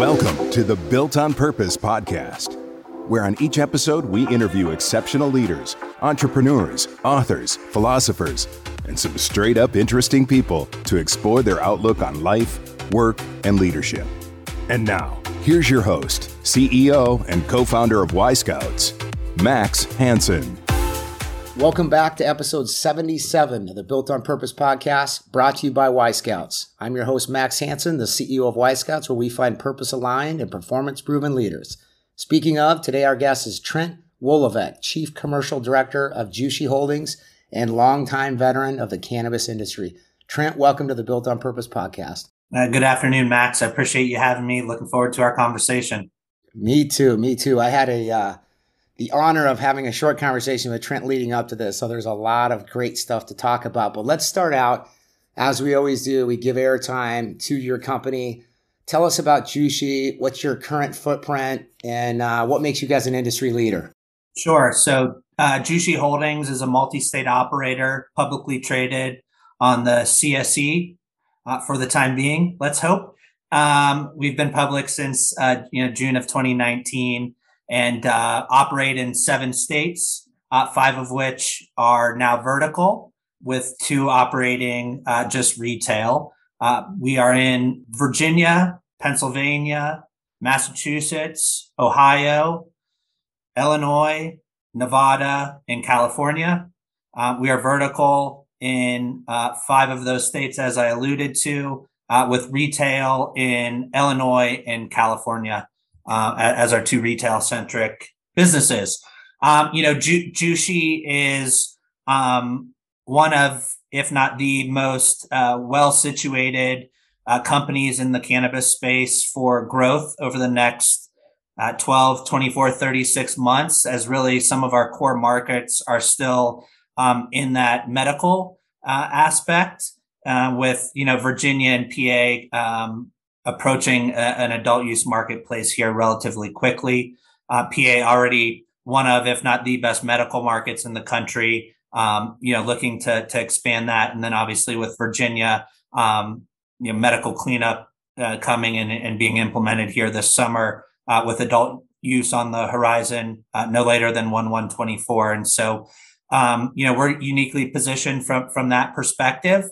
Welcome to the Built on Purpose podcast, where on each episode we interview exceptional leaders, entrepreneurs, authors, philosophers, and some straight up interesting people to explore their outlook on life, work, and leadership. And now, here's your host, CEO and co founder of Y Scouts, Max Hanson. Welcome back to episode 77 of the Built on Purpose podcast, brought to you by Y Scouts. I'm your host, Max Hanson, the CEO of Y Scouts, where we find purpose aligned and performance proven leaders. Speaking of, today our guest is Trent Woloveck, Chief Commercial Director of Jushi Holdings and longtime veteran of the cannabis industry. Trent, welcome to the Built on Purpose podcast. Uh, good afternoon, Max. I appreciate you having me. Looking forward to our conversation. Me too. Me too. I had a uh, the honor of having a short conversation with Trent leading up to this. So there's a lot of great stuff to talk about. But let's start out as we always do. We give airtime to your company. Tell us about Jushi. What's your current footprint and uh, what makes you guys an industry leader? Sure. So uh, Jushi Holdings is a multi-state operator, publicly traded on the CSE uh, for the time being. Let's hope. Um, we've been public since uh, you know June of 2019 and uh, operate in seven states, uh, five of which are now vertical, with two operating uh, just retail. Uh, we are in Virginia, Pennsylvania, Massachusetts, Ohio, Illinois, Nevada, and California. Uh, we are vertical in uh, five of those states, as I alluded to, with retail in Illinois and California uh, as our two retail centric businesses. Um, you know, Ju- Jushi is um, one of, if not the most uh, well situated uh, companies in the cannabis space for growth over the next uh, 12, 24, 36 months, as really some of our core markets are still um, in that medical uh, aspect. Uh, with you know Virginia and PA um, approaching a, an adult use marketplace here relatively quickly. Uh, PA already one of, if not the best medical markets in the country. Um, you know, looking to to expand that, and then obviously with Virginia, um, you know, medical cleanup uh, coming and, and being implemented here this summer uh, with adult use on the horizon, uh, no later than one one twenty four, and so. Um, you know, we're uniquely positioned from from that perspective.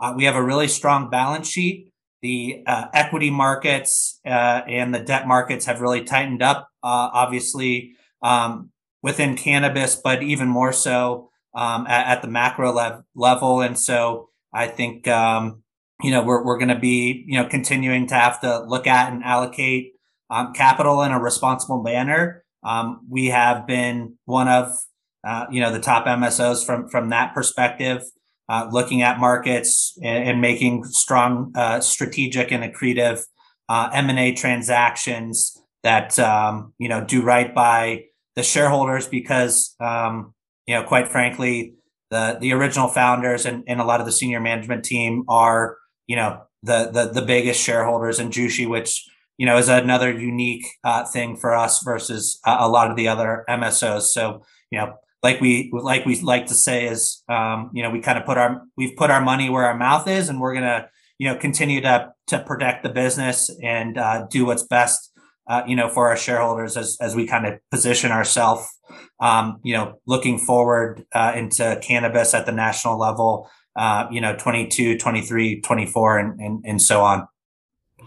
Uh, we have a really strong balance sheet the uh, equity markets uh, and the debt markets have really tightened up, uh, obviously, um, within cannabis, but even more so um, at, at, the macro lev- level. And so I think, um, you know, we're, we're going to be, you know, continuing to have to look at and allocate um, capital in a responsible manner. Um, we have been one of, uh, you know, the top MSOs from, from that perspective uh, looking at markets and, and making strong uh, strategic and accretive uh, M&A transactions that um, you know do right by the shareholders because um, you know quite frankly the the original founders and, and a lot of the senior management team are you know the the, the biggest shareholders in Jushi which you know is another unique uh, thing for us versus a lot of the other MSOs so you know like we like we like to say is um, you know we kind of put our we've put our money where our mouth is and we're gonna you know continue to to protect the business and uh, do what's best uh, you know for our shareholders as as we kind of position ourselves um, you know looking forward uh, into cannabis at the national level uh, you know 22 23 24 and, and and so on.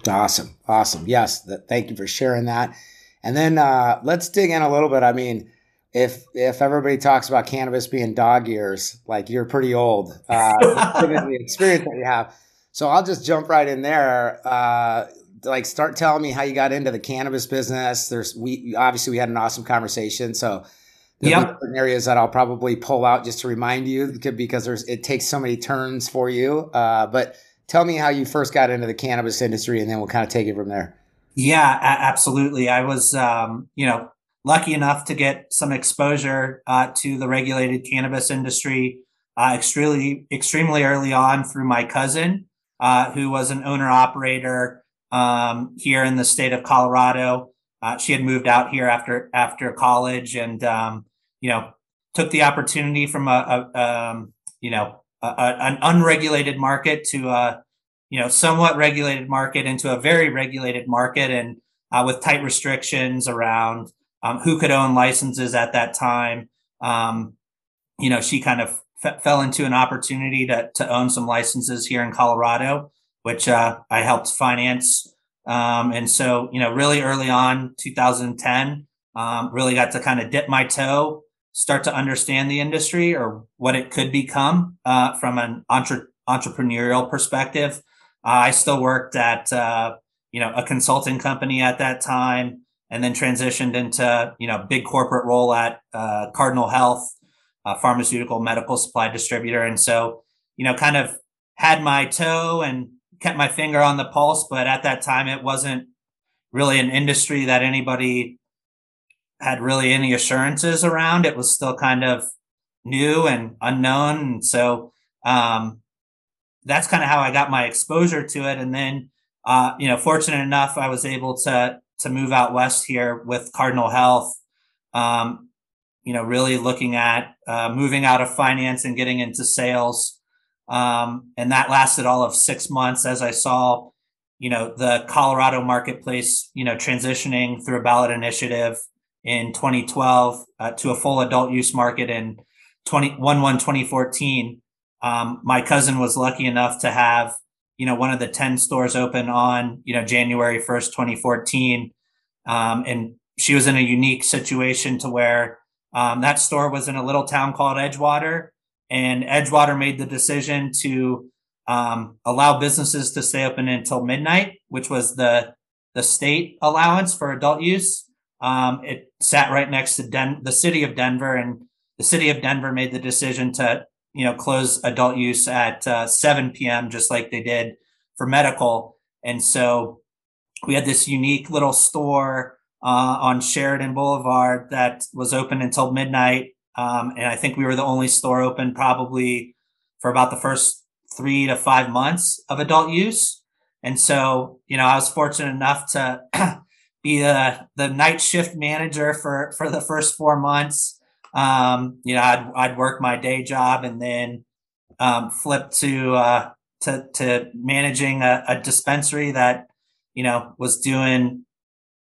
Awesome. Awesome. Yes thank you for sharing that. And then uh, let's dig in a little bit. I mean if if everybody talks about cannabis being dog years, like you're pretty old, uh, given the experience that you have. So I'll just jump right in there. Uh, like, start telling me how you got into the cannabis business. There's we obviously we had an awesome conversation. So yeah, areas that I'll probably pull out just to remind you because there's it takes so many turns for you. Uh, but tell me how you first got into the cannabis industry, and then we'll kind of take it from there. Yeah, absolutely. I was, um, you know, lucky enough to get some exposure uh, to the regulated cannabis industry uh, extremely extremely early on through my cousin, uh, who was an owner operator um, here in the state of Colorado. Uh, she had moved out here after after college, and um, you know took the opportunity from a, a um, you know a, a, an unregulated market to a you know somewhat regulated market into a very regulated market and uh, with tight restrictions around um, who could own licenses at that time. Um, you know, she kind of f- fell into an opportunity to, to own some licenses here in Colorado, which uh, I helped finance. Um, and so, you know, really early on, 2010, um, really got to kind of dip my toe, start to understand the industry or what it could become uh, from an entre- entrepreneurial perspective. Uh, I still worked at, uh, you know, a consulting company at that time and then transitioned into, you know, big corporate role at uh, Cardinal Health, pharmaceutical medical supply distributor. And so, you know, kind of had my toe and kept my finger on the pulse, but at that time it wasn't really an industry that anybody had really any assurances around. It was still kind of new and unknown. And so um, that's kind of how I got my exposure to it. And then, uh, you know, fortunate enough, I was able to to move out west here with Cardinal Health. Um, you know, really looking at uh, moving out of finance and getting into sales. Um, and that lasted all of six months as I saw, you know, the Colorado marketplace, you know, transitioning through a ballot initiative in 2012 uh, to a full adult use market in 20, 1 1 2014. Um, my cousin was lucky enough to have, you know, one of the 10 stores open on, you know, January 1st, 2014. Um, and she was in a unique situation to where um, that store was in a little town called Edgewater. And Edgewater made the decision to um, allow businesses to stay open until midnight, which was the the state allowance for adult use. Um, it sat right next to Den- the city of Denver, and the city of Denver made the decision to you know close adult use at uh, 7 p.m. just like they did for medical. And so we had this unique little store uh, on Sheridan Boulevard that was open until midnight, um, and I think we were the only store open probably for about the first three to five months of adult use. And so, you know, I was fortunate enough to be the the night shift manager for for the first four months. Um, you know, I'd I'd work my day job and then um, flip to uh, to to managing a, a dispensary that you know was doing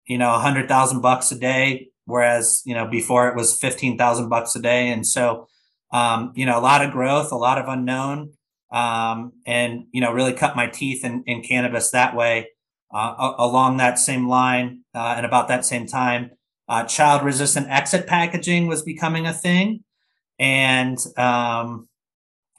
you know a hundred thousand bucks a day, whereas you know before it was fifteen thousand bucks a day, and so um, you know a lot of growth, a lot of unknown, um, and you know really cut my teeth in, in cannabis that way. Uh, along that same line uh, and about that same time, uh, child resistant exit packaging was becoming a thing. And um,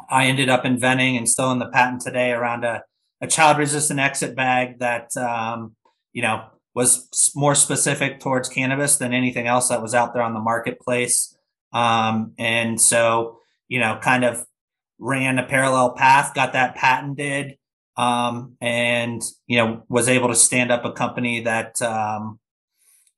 I ended up inventing and still in the patent today around a, a child resistant exit bag that, um, you know, was more specific towards cannabis than anything else that was out there on the marketplace. Um, and so, you know, kind of ran a parallel path, got that patented, um, and you know was able to stand up a company that um,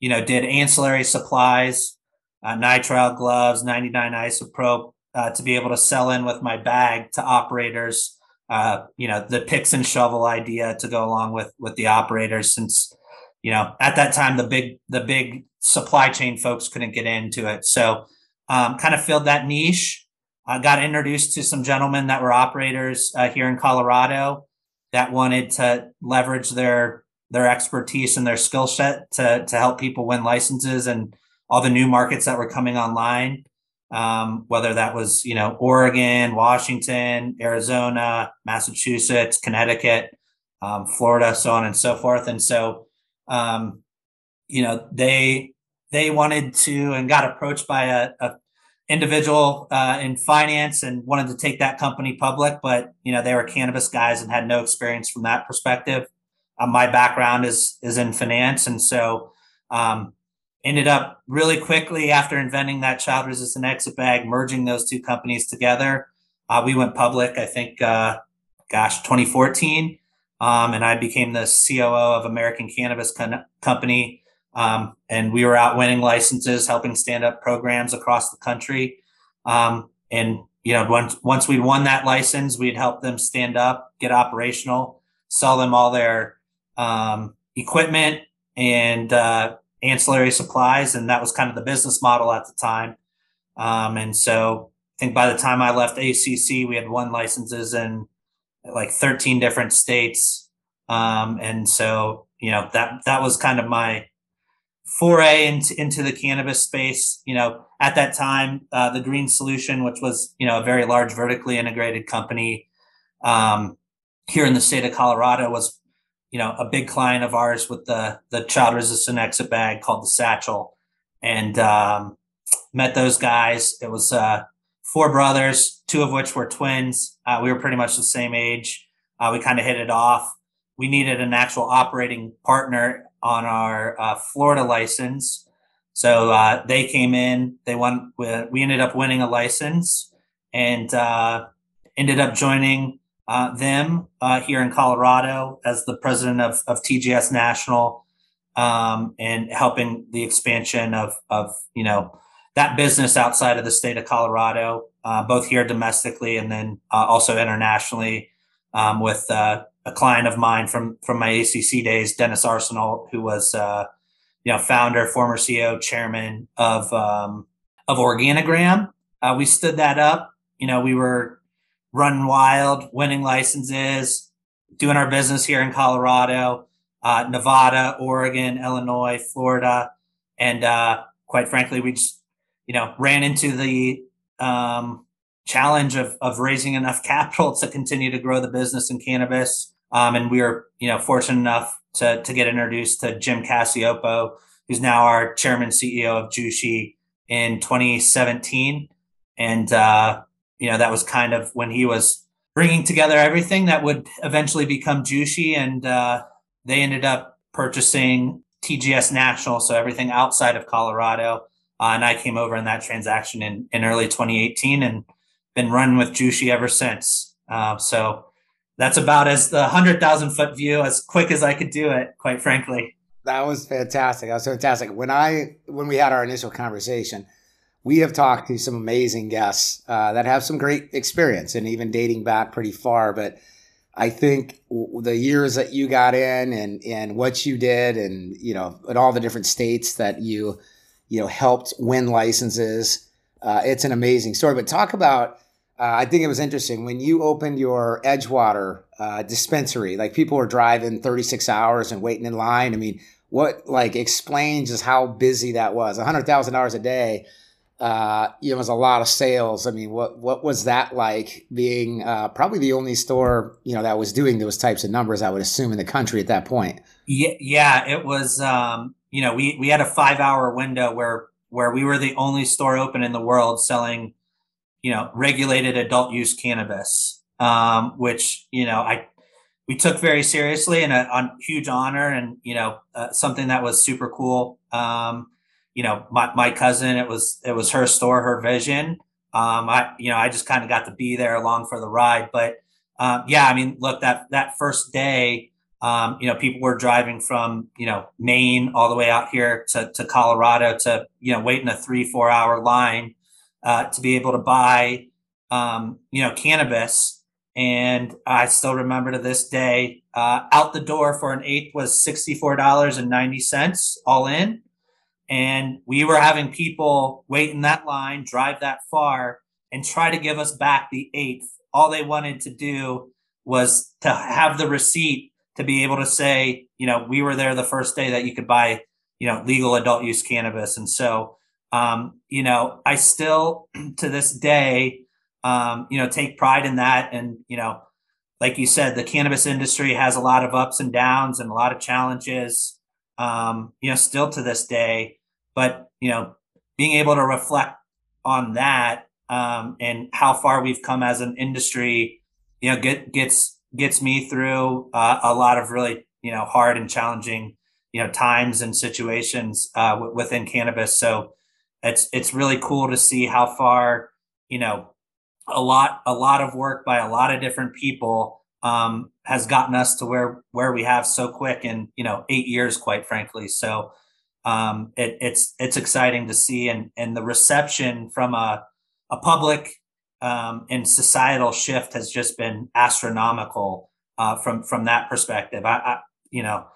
you know did ancillary supplies, uh, nitrile gloves, 99 isopropyl uh, to be able to sell in with my bag to operators. Uh, you know the picks and shovel idea to go along with with the operators since you know at that time the big the big supply chain folks couldn't get into it so um, kind of filled that niche I got introduced to some gentlemen that were operators uh, here in Colorado that wanted to leverage their their expertise and their skill set to to help people win licenses and all the new markets that were coming online um, whether that was you know Oregon, Washington, Arizona, Massachusetts, Connecticut, um, Florida, so on and so forth. And so, um, you know, they they wanted to and got approached by a, a individual uh, in finance and wanted to take that company public, but you know they were cannabis guys and had no experience from that perspective. Uh, my background is is in finance, and so um, ended up really quickly after inventing that child resistant exit bag, merging those two companies together. Uh, we went public, I think, uh, gosh, 2014, um, and I became the COO of American Cannabis Con- Company um, and we were out winning licenses, helping stand up programs across the country. Um, and you know, once once we'd won that license, we'd help them stand up, get operational, sell them all their um, equipment and uh, ancillary supplies, and that was kind of the business model at the time. Um, and so, I think by the time I left ACC, we had won licenses in like 13 different states. Um, and so you know that that was kind of my foray into into the cannabis space. You know, at that time, uh, the Green Solution, which was you know a very large vertically integrated company um, here in the state of Colorado, was you know a big client of ours with the the child resistant exit bag called the Satchel, and um, met those guys. It was uh, four brothers, two of which were twins. Uh, we were pretty much the same age. Uh, we kind of hit it off. We needed an actual operating partner on our uh, Florida license. So uh, they came in. They won. We ended up winning a license, and uh, ended up joining uh, them uh, here in Colorado as the president of, of TGS National, um, and helping the expansion of of you know that business outside of the state of Colorado, uh, both here domestically and then also internationally, um, with a client of mine from from my ACC days, Denis Arsenault, who was uh, you know founder, former CEO, chairman of um, of Organigram. Uh, we stood that up. You know, we were running wild, winning licenses, doing our business here in Colorado, uh, Nevada, Oregon, Illinois, Florida, and uh, quite frankly, we just you know ran into the um, challenge of of raising enough capital to continue to grow the business in cannabis. Um, and we were, you know, fortunate enough to to get introduced to Jim Cacioppo, who's now our chairman CEO of Jushi in 2017. And uh, you know, that was kind of when he was bringing together everything that would eventually become Jushi, and uh, they ended up purchasing TGS National, so everything outside of Colorado. Uh, and I came over in that transaction in, in early 2018 and been running with Jushi ever since. Uh, so that's about as the 100,000 foot view as quick as I could do it, quite frankly. That was fantastic. That was fantastic. When I when we had our initial conversation, we have talked to some amazing guests uh, that have some great experience and even dating back pretty far. But I think the years that you got in and and what you did, and you know, in all the different states that you you know helped win licenses, uh, it's an amazing story. But talk about uh, I think it was interesting when you opened your Edgewater uh, dispensary. Like people were driving 36 hours and waiting in line. I mean, what like explains just how busy that was? hundred thousand dollars a day. Uh, know, was a lot of sales. I mean, what what was that like? Being uh, probably the only store you know that was doing those types of numbers. I would assume in the country at that point. Yeah, yeah, it was. Um, you know, we we had a five hour window where where we were the only store open in the world selling you know, regulated adult use cannabis, um, which, you know, I, we took very seriously and a, a huge honor and, you know, uh, something that was super cool. Um, you know, my, my cousin, it was, it was her store, her vision. Um, I, you know, I just kind of got to be there along for the ride, but, um, yeah, I mean, look, that, that first day, um, you know, people were driving from, you know, Maine all the way out here to, to Colorado to, you know, wait in a three, four hour line uh, to be able to buy, um, you know, cannabis. And I still remember to this day, uh, out the door for an eighth was $64.90 all in. And we were having people wait in that line, drive that far, and try to give us back the eighth. All they wanted to do was to have the receipt to be able to say, you know, we were there the first day that you could buy, you know, legal adult use cannabis. And so um, you know, I still to this day, um, you know, take pride in that. And, you know, like you said, the cannabis industry has a lot of ups and downs and a lot of challenges, um, you know, still to this day. But, you know, being able to reflect on that um, and how far we've come as an industry, you know, get, gets gets me through uh, a lot of really, you know, hard and challenging, you know, times and situations uh, w- within cannabis. So, it's it's really cool to see how far you know a lot a lot of work by a lot of different people um, has gotten us to where where we have so quick in you know eight years quite frankly so um, it, it's it's exciting to see and and the reception from a a public um, and societal shift has just been astronomical uh, from from that perspective I, I you know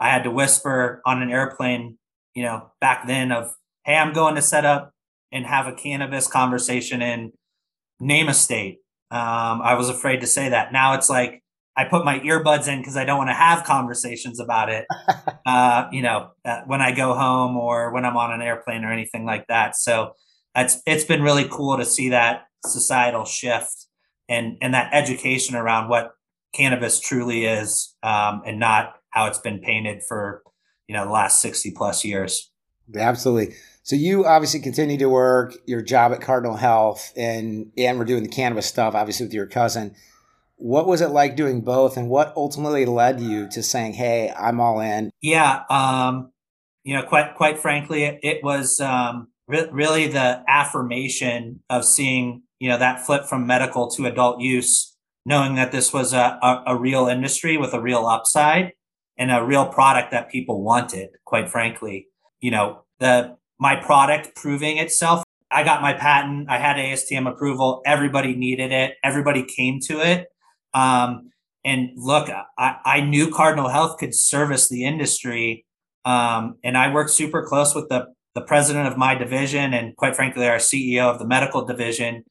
I had to whisper on an airplane you know back then of hey, I'm going to set up and have a cannabis conversation in name a state. Um, I was afraid to say that. Now it's like, I put my earbuds in because I don't want to have conversations about it. uh, you know, uh, when I go home or when I'm on an airplane or anything like that. So it's it's been really cool to see that societal shift and and that education around what cannabis truly is, um, and not how it's been painted for you know the last sixty plus years. Absolutely. So you obviously continue to work your job at Cardinal Health, and and we're doing the cannabis stuff, obviously with your cousin. What was it like doing both, and what ultimately led you to saying, "Hey, I'm all in"? Yeah, um, you know, quite quite frankly, it, it was um, re- really the affirmation of seeing you know that flip from medical to adult use, knowing that this was a, a, a real industry with a real upside and a real product that people wanted. Quite frankly, you know, the my product proving itself. I got my patent. I had ASTM approval. Everybody needed it. Everybody came to it. Um, and look, I, I knew Cardinal Health could service the industry. Um, and I worked super close with the, the president of my division and quite frankly, our CEO of the medical division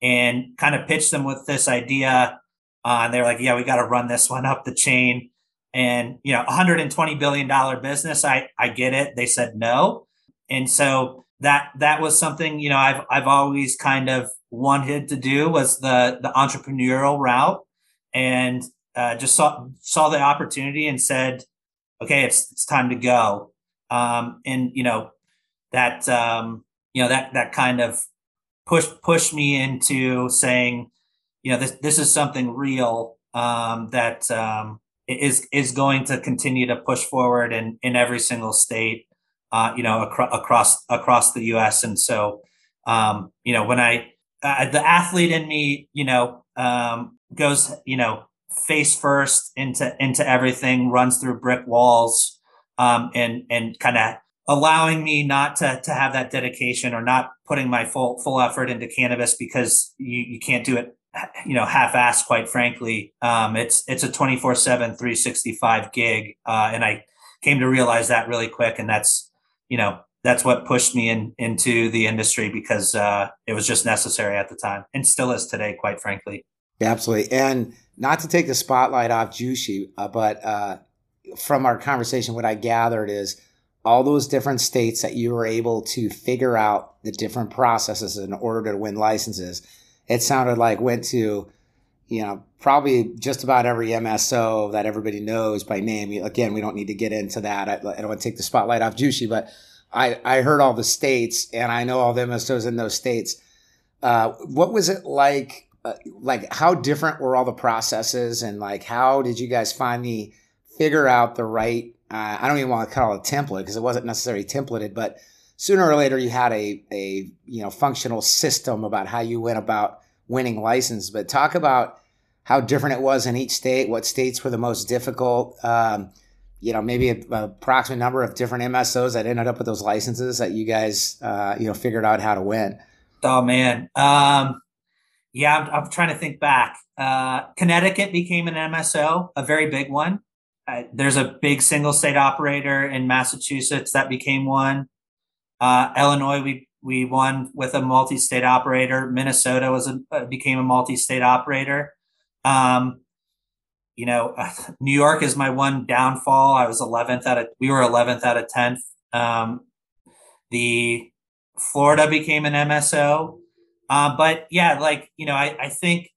and kind of pitched them with this idea. Uh, and they're like, yeah, we got to run this one up the chain. And, you know, 120 billion dollar business. I, I get it. They said no and so that that was something you know I've I've always kind of wanted to do was the the entrepreneurial route, and uh, just saw saw the opportunity and said, okay, it's it's time to go. Um, and you know that um, you know that that kind of push pushed me into saying, you know, this this is something real um, that um, is is going to continue to push forward in in every single state uh, you know, acro- across across the U.S. And so, um, you know, when I uh, the athlete in me, you know, um, goes, you know, face first into into everything, runs through brick walls, um, and and kind of allowing me not to to have that dedication or not putting my full full effort into cannabis because you you can't do it you know half-assed quite frankly um, it's it's a 24 7 365 gig uh, and i came to realize that really quick and that's you know, that's what pushed me in into the industry because uh, it was just necessary at the time and still is today, quite frankly. Absolutely. And not to take the spotlight off Jushi, uh, but uh, from our conversation, what I gathered is all those different states that you were able to figure out the different processes in order to win licenses. It sounded like went to, you know, probably just about every MSO that everybody knows by name. Again, we don't need to get into that. I, I don't want to take the spotlight off Jushi, but I, I heard all the states and I know all the MSOs in those states. Uh, what was it like? Uh, like, how different were all the processes and like, how did you guys finally figure out the right? Uh, I don't even want to call it a template because it wasn't necessarily templated, but sooner or later you had a, a, you know, functional system about how you went about winning license. But talk about how different it was in each state, what states were the most difficult. Um, you know, maybe a, a, approximate number of different MSOs that ended up with those licenses that you guys, uh, you know, figured out how to win. Oh man, um, yeah, I'm, I'm, trying to think back. Uh, Connecticut became an MSO, a very big one. Uh, there's a big single state operator in Massachusetts that became one. Uh, Illinois, we we won with a multi-state operator. Minnesota was a uh, became a multi-state operator. Um, you know, New York is my one downfall. I was 11th out of, we were 11th out of 10th. Um, the Florida became an MSO. Uh, but yeah, like, you know, I, I think,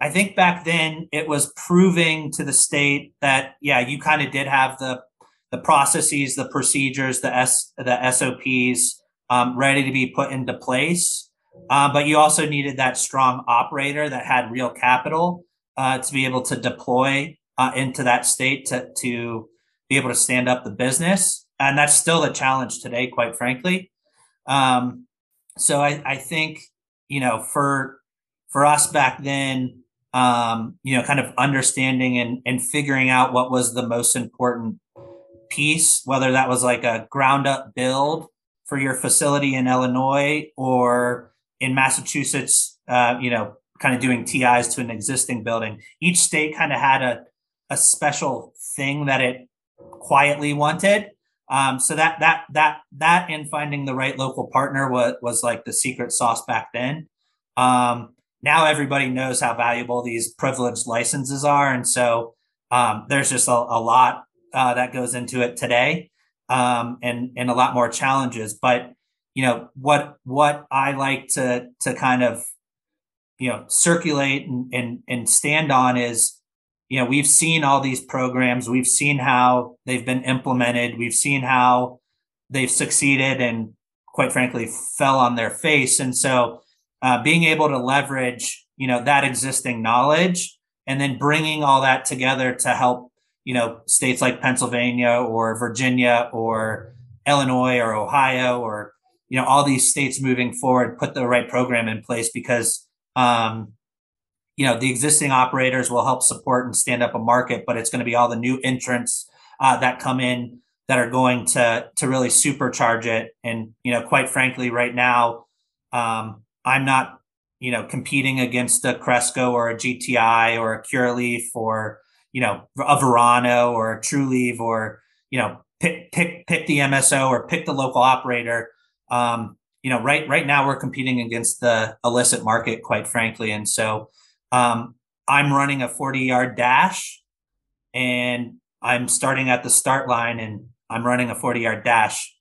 I think back then it was proving to the state that, yeah, you kind of did have the, the processes, the procedures, the S, the SOPs um, ready to be put into place. Uh, but you also needed that strong operator that had real capital uh, to be able to deploy uh, into that state to, to be able to stand up the business. And that's still a challenge today, quite frankly. Um, so I, I think, you know, for, for us back then, um, you know, kind of understanding and, and figuring out what was the most important piece, whether that was like a ground up build for your facility in Illinois or in Massachusetts, uh, you know, kind of doing TIs to an existing building. Each state kind of had a, a special thing that it quietly wanted. Um, so that that that that and finding the right local partner was was like the secret sauce back then. Um, now everybody knows how valuable these privileged licenses are. And so um, there's just a, a lot uh, that goes into it today um, and, and a lot more challenges. But, you know, what, what I like to, to kind of, you know, circulate and, and, and stand on is, you know, we've seen all these programs, we've seen how they've been implemented, we've seen how they've succeeded and quite frankly fell on their face. And so uh, being able to leverage you know that existing knowledge and then bringing all that together to help you know states like pennsylvania or virginia or illinois or ohio or you know all these states moving forward put the right program in place because um, you know the existing operators will help support and stand up a market but it's going to be all the new entrants uh, that come in that are going to to really supercharge it and you know quite frankly right now um, I'm not, you know, competing against a Cresco or a GTI or a Curaleaf or, you know, a Verano or a Trulieve or, you know, pick pick pick the MSO or pick the local operator. Um, you know, right right now we're competing against the illicit market, quite frankly. And so um, I'm running a 40 yard dash and I'm starting at the start line and I'm running a 40 yard dash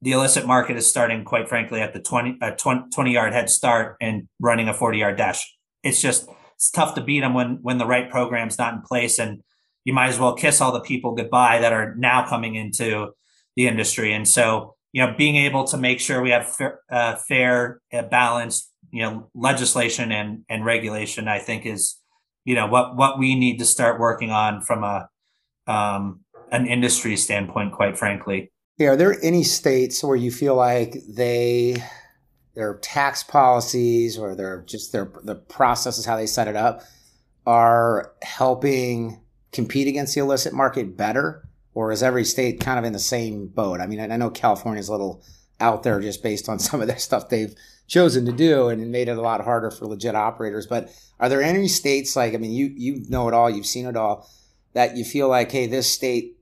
the illicit market is starting, quite frankly, at the 20, uh, 20, 20 yard head start and running a 40 yard dash. It's just, it's tough to beat them when, when the right program's not in place. And you might as well kiss all the people goodbye that are now coming into the industry. And so, you know, being able to make sure we have fair, uh, fair uh, balanced, you know, legislation and, and regulation, I think is, you know, what, what we need to start working on from a, um, an industry standpoint, quite frankly. Yeah, are there any states where you feel like they their tax policies or their just their the processes how they set it up are helping compete against the illicit market better or is every state kind of in the same boat? I mean, I know California's a little out there just based on some of the stuff they've chosen to do and it made it a lot harder for legit operators. But are there any states like I mean you you know it all, you've seen it all, that you feel like, hey, this state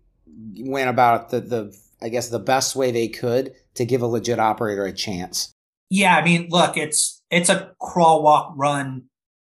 went about the the I guess, the best way they could to give a legit operator a chance. Yeah, I mean, look, it's it's a crawl, walk, run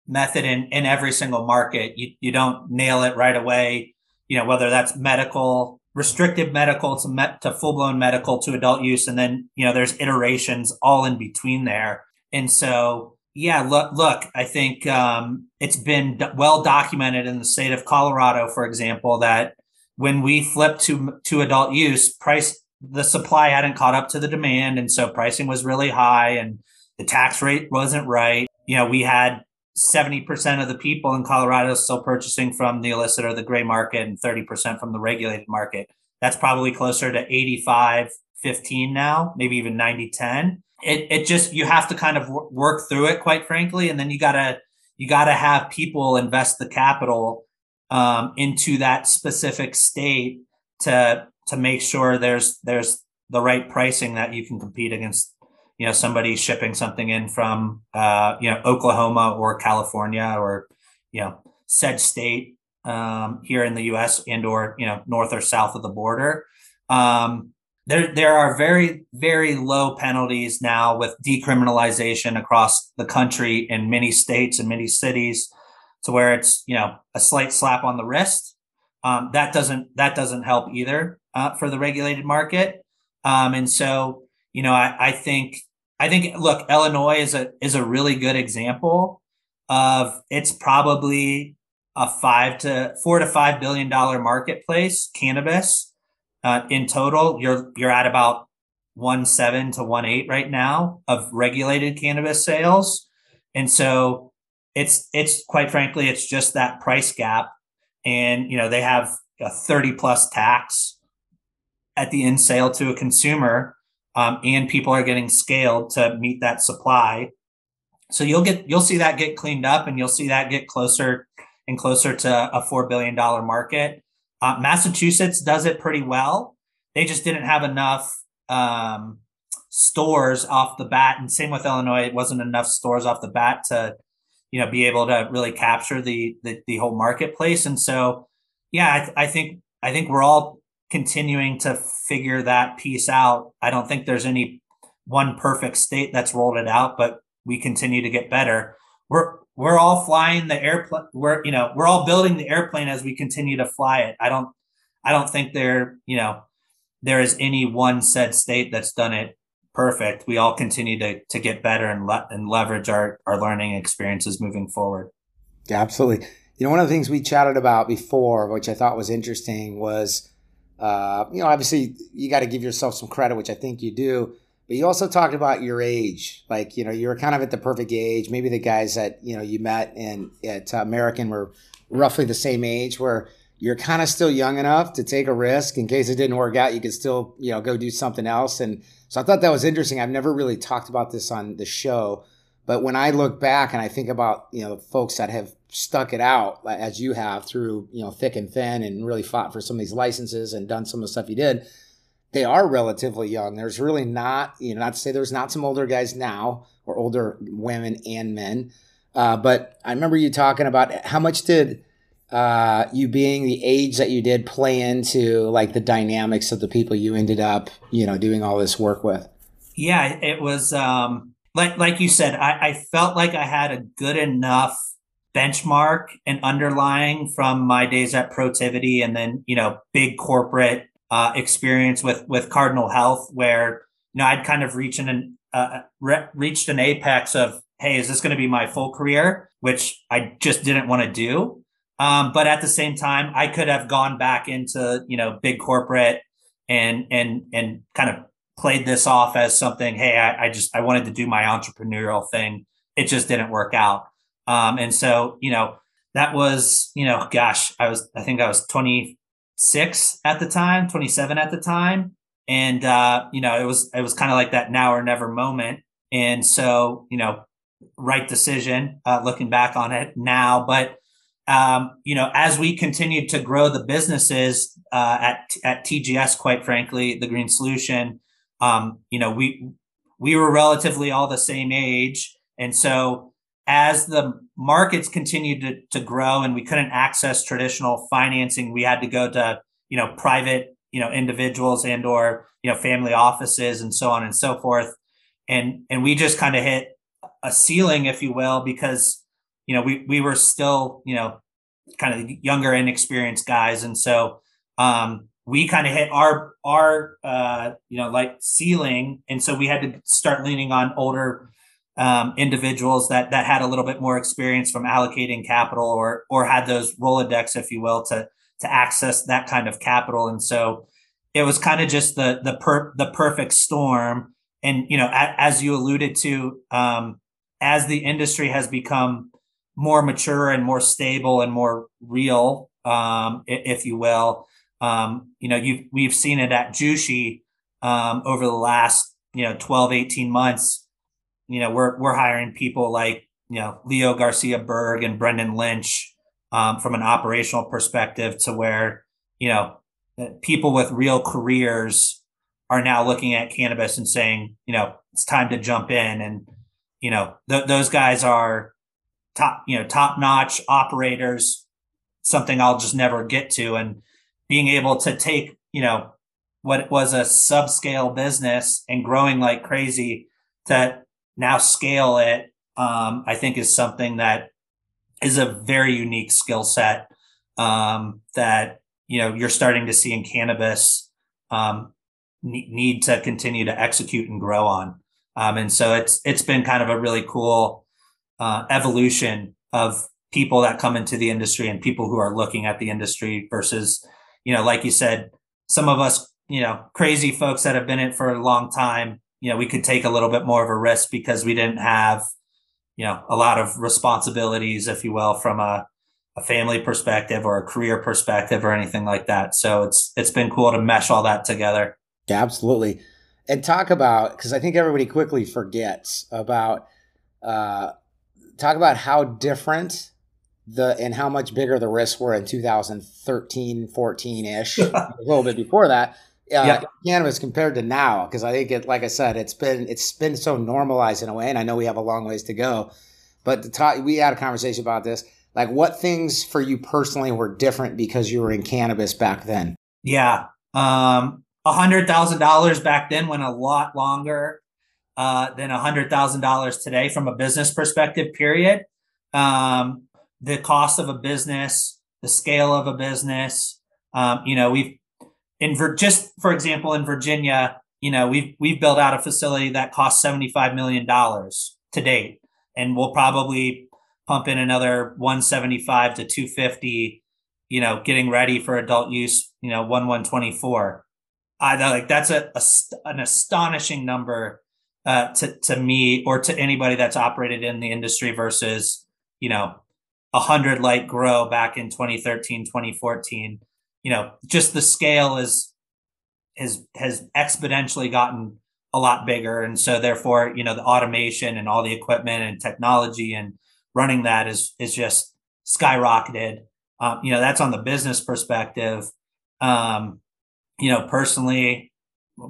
method in in every single market. You you don't nail it right away. You know, whether that's medical, restricted medical to met to full blown medical to adult use, and then you know there's iterations all in between there. And so, yeah, look, look, I think um, it's been well documented in the state of Colorado, for example, that when we flipped to to adult use, price the supply hadn't caught up to the demand, and so pricing was really high, and the tax rate wasn't right. You know, we had 70% of the people in Colorado still purchasing from the illicit or the gray market and 30% from the regulated market. That's probably closer to 85 15 now, maybe even 90 10. It, it just, you have to kind of work through it, quite frankly. And then you got to, you got to have people invest the capital um, into that specific state to to make sure there's there's the right pricing that you can compete against you know somebody shipping something in from uh, you know Oklahoma or California or you know said state um, here in the U.S. and or you know north or south of the border. Um, there there are very very low penalties now with decriminalization across the country in many states and many cities to where it's you know a slight slap on the wrist. Um, that doesn't that doesn't help either uh, for the regulated market. Um, and so you know I, I think I think look Illinois is a is a really good example of it's probably a five to four to five billion dollar marketplace cannabis uh, in total. You're you're at about one seven to one eight right now of regulated cannabis sales, and so it's it's quite frankly it's just that price gap. And you know they have a 30 plus tax at the end sale to a consumer um, and people are getting scaled to meet that supply. So you'll get you'll see that get cleaned up and you'll see that get closer and closer to a four billion dollar market. Uh, massachusetts does it pretty well. They just didn't have enough um, stores off the bat. And same with illinois it wasn't enough stores off the bat to you know be able to really capture the the, the whole marketplace. And so yeah I, th- I think i think we're all continuing to figure that piece out i don't think there's any one perfect state that's rolled it out but we continue to get better we're we're all flying the airplane. We're you know we're all building the airplane as we continue to fly it. I don't I don't think there you know there is any one said state that's done it perfect. We all continue to to get better and le- and leverage our our learning experiences moving forward. Yeah, absolutely. You know, one of the things we chatted about before, which I thought was interesting, was uh, you know obviously you got to give yourself some credit, which I think you do. But you also talked about your age, like you know you were kind of at the perfect age. Maybe the guys that you know you met in at American were roughly the same age, where you're kind of still young enough to take a risk in case it didn't work out. You could still, you know, go do something else. And so I thought that was interesting. I've never really talked about this on the show, but when I look back and I think about, you know, the folks that have stuck it out as you have through, you know, thick and thin and really fought for some of these licenses and done some of the stuff you did, they are relatively young. There's really not, you know, not to say there's not some older guys now or older women and men. Uh, but I remember you talking about how much did, uh, you being the age that you did play into like the dynamics of the people you ended up, you know, doing all this work with? Yeah, it was um, like like you said. I, I felt like I had a good enough benchmark and underlying from my days at Protiviti, and then you know, big corporate uh, experience with with Cardinal Health, where you know I'd kind of reached an uh, re- reached an apex of, hey, is this going to be my full career? Which I just didn't want to do. Um, but at the same time, I could have gone back into you know big corporate and and and kind of played this off as something. Hey, I, I just I wanted to do my entrepreneurial thing. It just didn't work out. Um, and so you know that was you know gosh I was I think I was 26 at the time, 27 at the time, and uh, you know it was it was kind of like that now or never moment. And so you know right decision uh, looking back on it now, but um, you know, as we continued to grow the businesses uh, at at TGS, quite frankly, the Green Solution, um, you know, we we were relatively all the same age, and so as the markets continued to, to grow and we couldn't access traditional financing, we had to go to you know private you know individuals and or you know family offices and so on and so forth, and and we just kind of hit a ceiling, if you will, because you know, we we were still, you know, kind of younger, inexperienced guys, and so um, we kind of hit our our uh, you know like ceiling, and so we had to start leaning on older um, individuals that that had a little bit more experience from allocating capital or or had those rolodex, if you will, to to access that kind of capital, and so it was kind of just the the per the perfect storm. And you know, a, as you alluded to, um, as the industry has become more mature and more stable and more real, um, if you will. Um, you know, you we've seen it at Jushi um, over the last you know 12, 18 months. You know, we're we're hiring people like you know Leo Garcia Berg and Brendan Lynch um, from an operational perspective to where you know people with real careers are now looking at cannabis and saying, you know, it's time to jump in. And, you know, th- those guys are top, you know, top notch operators, something I'll just never get to. And being able to take, you know, what was a subscale business and growing like crazy to now scale it, um, I think is something that is a very unique skill set um, that, you know, you're starting to see in cannabis um, need to continue to execute and grow on. Um, and so it's it's been kind of a really cool uh, evolution of people that come into the industry and people who are looking at the industry versus, you know, like you said, some of us, you know, crazy folks that have been in it for a long time, you know, we could take a little bit more of a risk because we didn't have, you know, a lot of responsibilities, if you will, from a, a family perspective or a career perspective or anything like that. So it's it's been cool to mesh all that together. Yeah, absolutely. And talk about because I think everybody quickly forgets about uh, talk about how different the and how much bigger the risks were in 2013 14 ish a little bit before that uh, yeah. cannabis compared to now because i think it like i said it's been it's been so normalized in a way and i know we have a long ways to go but the we had a conversation about this like what things for you personally were different because you were in cannabis back then yeah um a hundred thousand dollars back then went a lot longer uh, than a $100,000 today from a business perspective, period. um, the cost of a business, the scale of a business. Um, you know, we've in Vir- just for example in Virginia, you know, we've we've built out a facility that costs seventy five million dollars to date, and we'll probably pump in another one seventy five to two fifty. You know, getting ready for adult use. You know, one one twenty four. I like that's a, a an astonishing number uh, to to me or to anybody that's operated in the industry versus you know 100 light grow back in 2013 2014 you know just the scale is has has exponentially gotten a lot bigger. And so therefore you know the automation and all the equipment and technology and running that is is just skyrocketed. Um, you know that's on the business perspective. Um, you know personally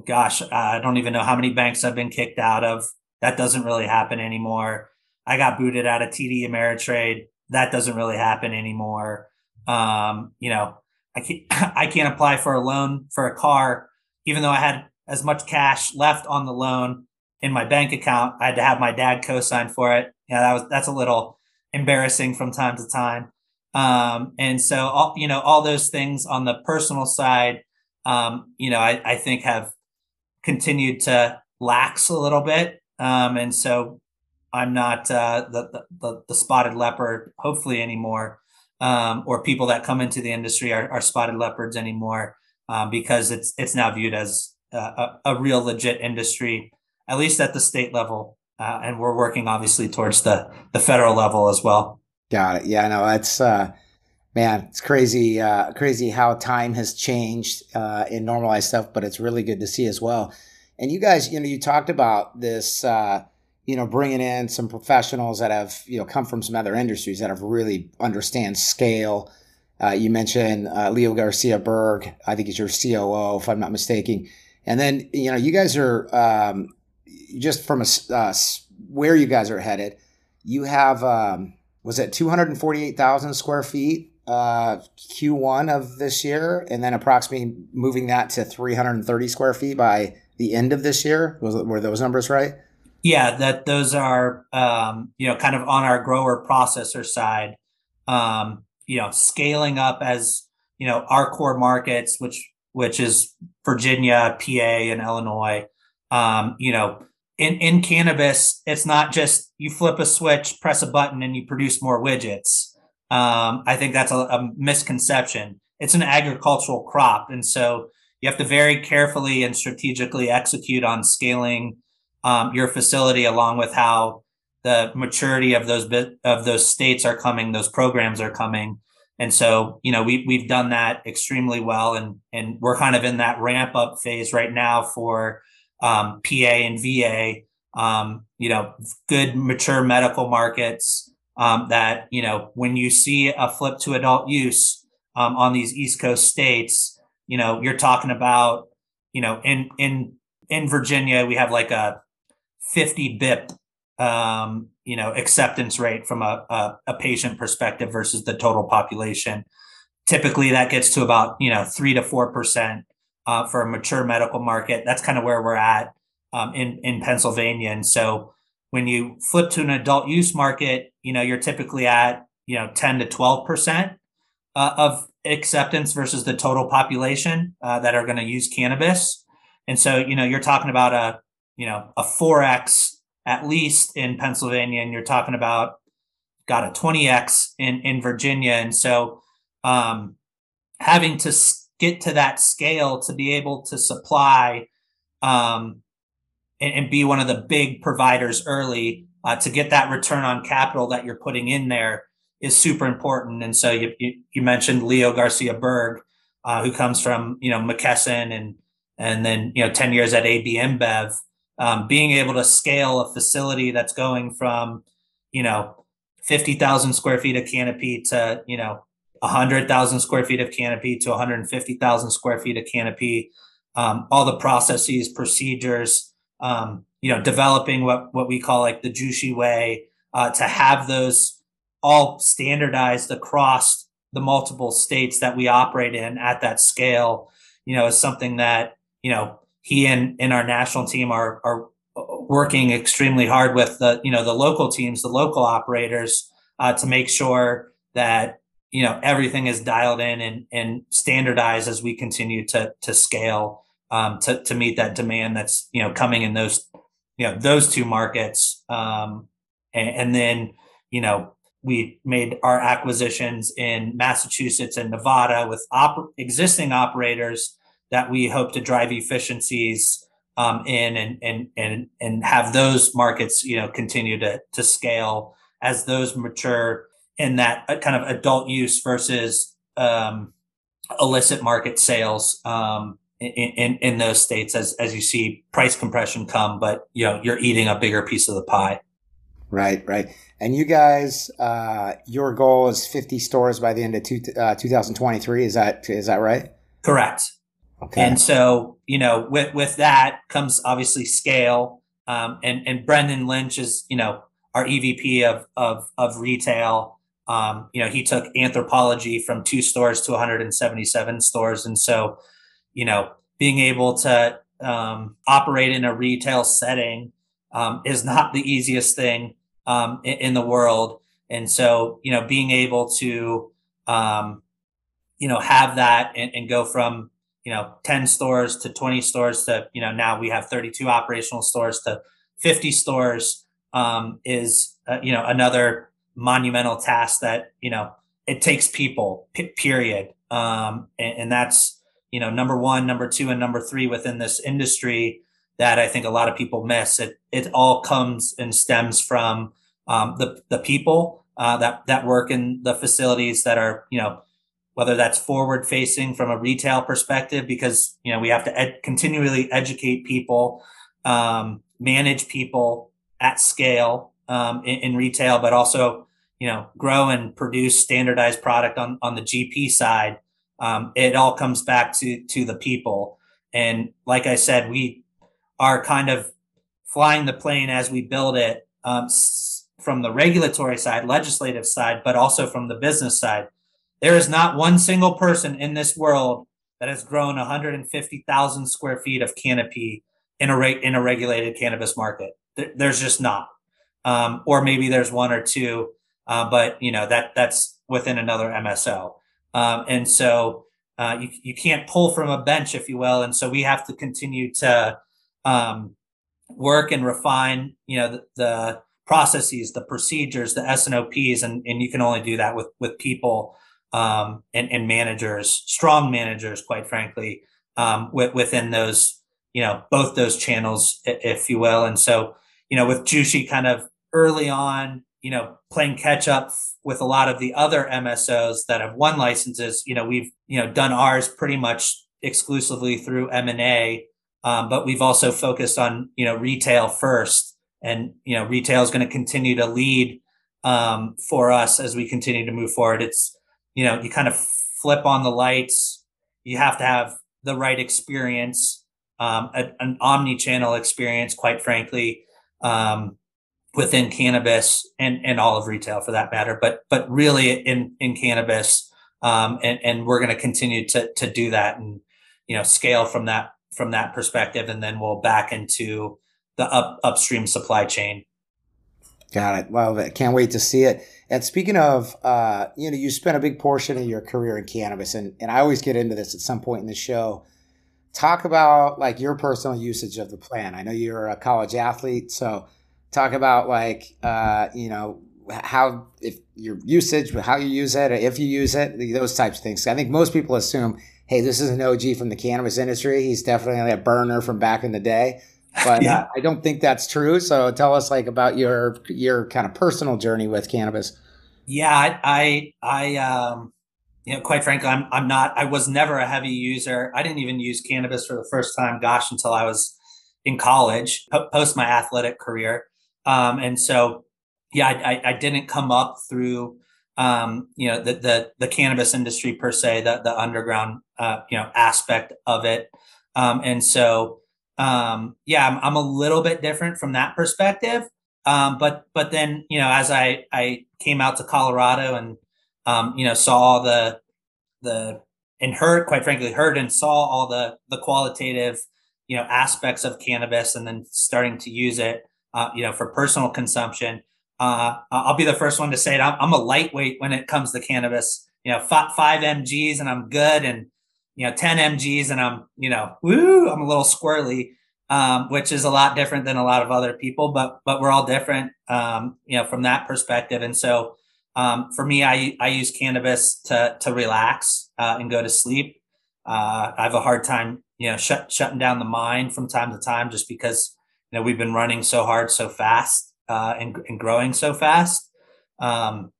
gosh i don't even know how many banks i've been kicked out of. That doesn't really happen anymore. I got booted out of td ameritrade. That doesn't really happen anymore. Um, you know, I can't, I can't apply for a loan for a car, even though I had as much cash left on the loan in my bank account. I had to have my dad co-sign for it. Yeah, that was that's a little embarrassing from time to time. Um, and so all you know, all those things on the personal side, um, you know, I, I think have continued to lax a little bit. Um, and so I'm not uh, the, the, the spotted leopard, hopefully anymore, um, or people that come into the industry are, are spotted leopards anymore, um, because it's it's now viewed as a, a, real legit industry, at least at the state level, uh, and we're working obviously towards the the federal level as well. Got it. Yeah, no, it's uh, man, it's crazy, uh, crazy how time has changed uh, in normalized stuff, but it's really good to see as well. And you guys, you know, you talked about this. You know, bringing in some professionals that have, you know, come from some other industries that have really understand scale. Uh, you mentioned uh, Leo Garcia Berg. I think he's your COO, if I'm not mistaken. And then, you know, you guys are um, just from a, uh, where you guys are headed. You have, um, was it 248,000 square feet uh, Q1 of this year, and then approximately moving that to 330 square feet by the end of this year. Was, were those numbers right? Yeah, that those are um, you know kind of on our grower processor side. Um, you know, scaling up as you know our core markets, which which is Virginia, PA, and Illinois. Um, you know, in in cannabis, it's not just you flip a switch, press a button, and you produce more widgets. Um, I think that's a, a misconception. It's an agricultural crop, and so you have to very carefully and strategically execute on scaling um, your facility along with how the maturity of those of those states are coming, those programs are coming. And so, you know, we we've done that extremely well, and and we're kind of in that ramp up phase right now for um, PA and VA. Um, you know, good mature medical markets um, that you know when you see a flip to adult use um, on these East Coast states, you know, you're talking about, you know, in in in Virginia we have like a 50 bip um, you know acceptance rate from a, a, a, patient perspective versus the total population. Typically that gets to about you know three to four percent uh, for a mature medical market. That's kind of where we're at um, in in pennsylvania. And so when you flip to an adult use market you know you're typically at you know 10 to 12 percent uh, of acceptance versus the total population uh, that are going to use cannabis. And so you know you're talking about a you know, a 4x at least in Pennsylvania, and you're talking about got a 20x in in Virginia, and so um, having to get to that scale to be able to supply um, and, and, be one of the big providers early uh, to get that return on capital that you're putting in there is super important. And so you you, you mentioned Leo Garcia Berg, uh, who comes from you know McKesson and and then you know 10 years at AB InBev um, being able to scale a facility that's going from, you know, 50,000 square feet of canopy to, you know, 100,000 square feet of canopy to 150,000 square feet of canopy, um, all the processes, procedures, um, you know, developing what, what we call like the Jushi way uh, to have those all standardized across the multiple states that we operate in at that scale, you know, is something that, you know, he and, and our national team are are working extremely hard with the you know the local teams, the local operators, uh, to make sure that you know everything is dialed in and, and standardized as we continue to to scale um, to to meet that demand that's you know coming in those you know those two markets. Um, and, and then you know we made our acquisitions in Massachusetts and Nevada with op- existing operators that we hope to drive efficiencies um, in and and and and have those markets you know continue to to scale as those mature in that uh, kind of adult use versus um, illicit market sales um, in, in, in those states as as you see price compression come, but you know you're eating a bigger piece of the pie. Right, right. And you guys, uh, your goal is 50 stores by the end of two, uh, 2023. Is that is that right? Correct. Okay. And so, you know, with with that comes obviously scale. Um, and and Brendan Lynch is, you know, our EVP of of of retail. Um, you know, he took Anthropologie from two stores to 177 stores, and so, you know, being able to um, operate in a retail setting um, is not the easiest thing um, in, in, the world. And so, you know, being able to, um, you know, have that and, and go from you know 10 stores to 20 stores to you know now we have 32 operational stores to 50 stores um, is uh, you know another monumental task that you know it takes people p- period. Um, and, and, that's you know number one number two and number three within this industry that i think a lot of people miss. It it all comes and stems from um, the the people uh, that that work in the facilities that are you know whether that's forward facing from a retail perspective, because you know we have to ed- continually educate people, um, manage people at scale um, in, in, retail, but also you know grow and produce standardized product on on the GP side. Um, it all comes back to to the people, and like I said, we are kind of flying the plane as we build it um, from the regulatory side, legislative side, but also from the business side there is not one single person in this world that has grown 150,000 square feet of canopy in a re- in a regulated cannabis market. there's just not, um, or maybe there's one or two, uh, but you know that that's within another MSO, um, and so uh, you you can't pull from a bench, if you will, and so we have to continue to um, work and refine, you know, the, the processes, the procedures, the SNOPs, and and you can only do that with with people um, and, and managers, strong managers, quite frankly, um, w- within those, you know, both those channels, if you will. And so, you know, with Jushi kind of early on, you know, playing catch up with a lot of the other MSOs that have won licenses, you know, we've, you know, done ours pretty much exclusively through M&A, um, but we've also focused on, you know, retail first. And, you know, retail is going to continue to lead um, for us as we continue to move forward. It's, you know, you kind of flip on the lights. You have to have the right experience, um, a, an omni-channel experience, quite frankly, um, within cannabis and, and all of retail for that matter. But but really in in cannabis, um, and and we're going to continue to to do that and you know scale from that from that perspective, and then we'll back into the up upstream supply chain. Got it. Love it. Can't wait to see it. And speaking of, uh, you know, you spent a big portion of your career in cannabis, and, and I always get into this at some point in the show. Talk about like your personal usage of the plant. I know you're a college athlete, so talk about like, uh, you know, how if your usage, how you use it, if you use it, those types of things. I think most people assume, hey, this is an OG from the cannabis industry. He's definitely a burner from back in the day but yeah. I don't think that's true. So tell us like about your your kind of personal journey with cannabis. Yeah, I I, I um you know quite frankly I'm I'm not I was never a heavy user. I didn't even use cannabis for the first time gosh until I was in college post my athletic career. Um and so yeah, I I, didn't come up through um, you know the, the the cannabis industry per se, the the underground uh, you know aspect of it, um, and so um, yeah, I'm, I'm, a little bit different from that perspective. Um, but but then you know, as I I came out to Colorado and um, you know saw the the and heard quite frankly heard and saw all the the qualitative you know aspects of cannabis and then starting to use it uh, you know for personal consumption uh, I'll be the first one to say it. I'm, I'm, a lightweight when it comes to cannabis. You know, five, five mg's and I'm good, and you know, 10 mg's and I'm you know, woo, I'm a little squirrely, um, which is a lot different than a lot of other people. But but we're all different, um, you know, from that perspective. And so um, for me, I I use cannabis to to relax uh, and go to sleep. Uh, I have a hard time, you know, shut, shutting down the mind from time to time, just because you know we've been running so hard, so fast, uh, and, and growing so fast. Um,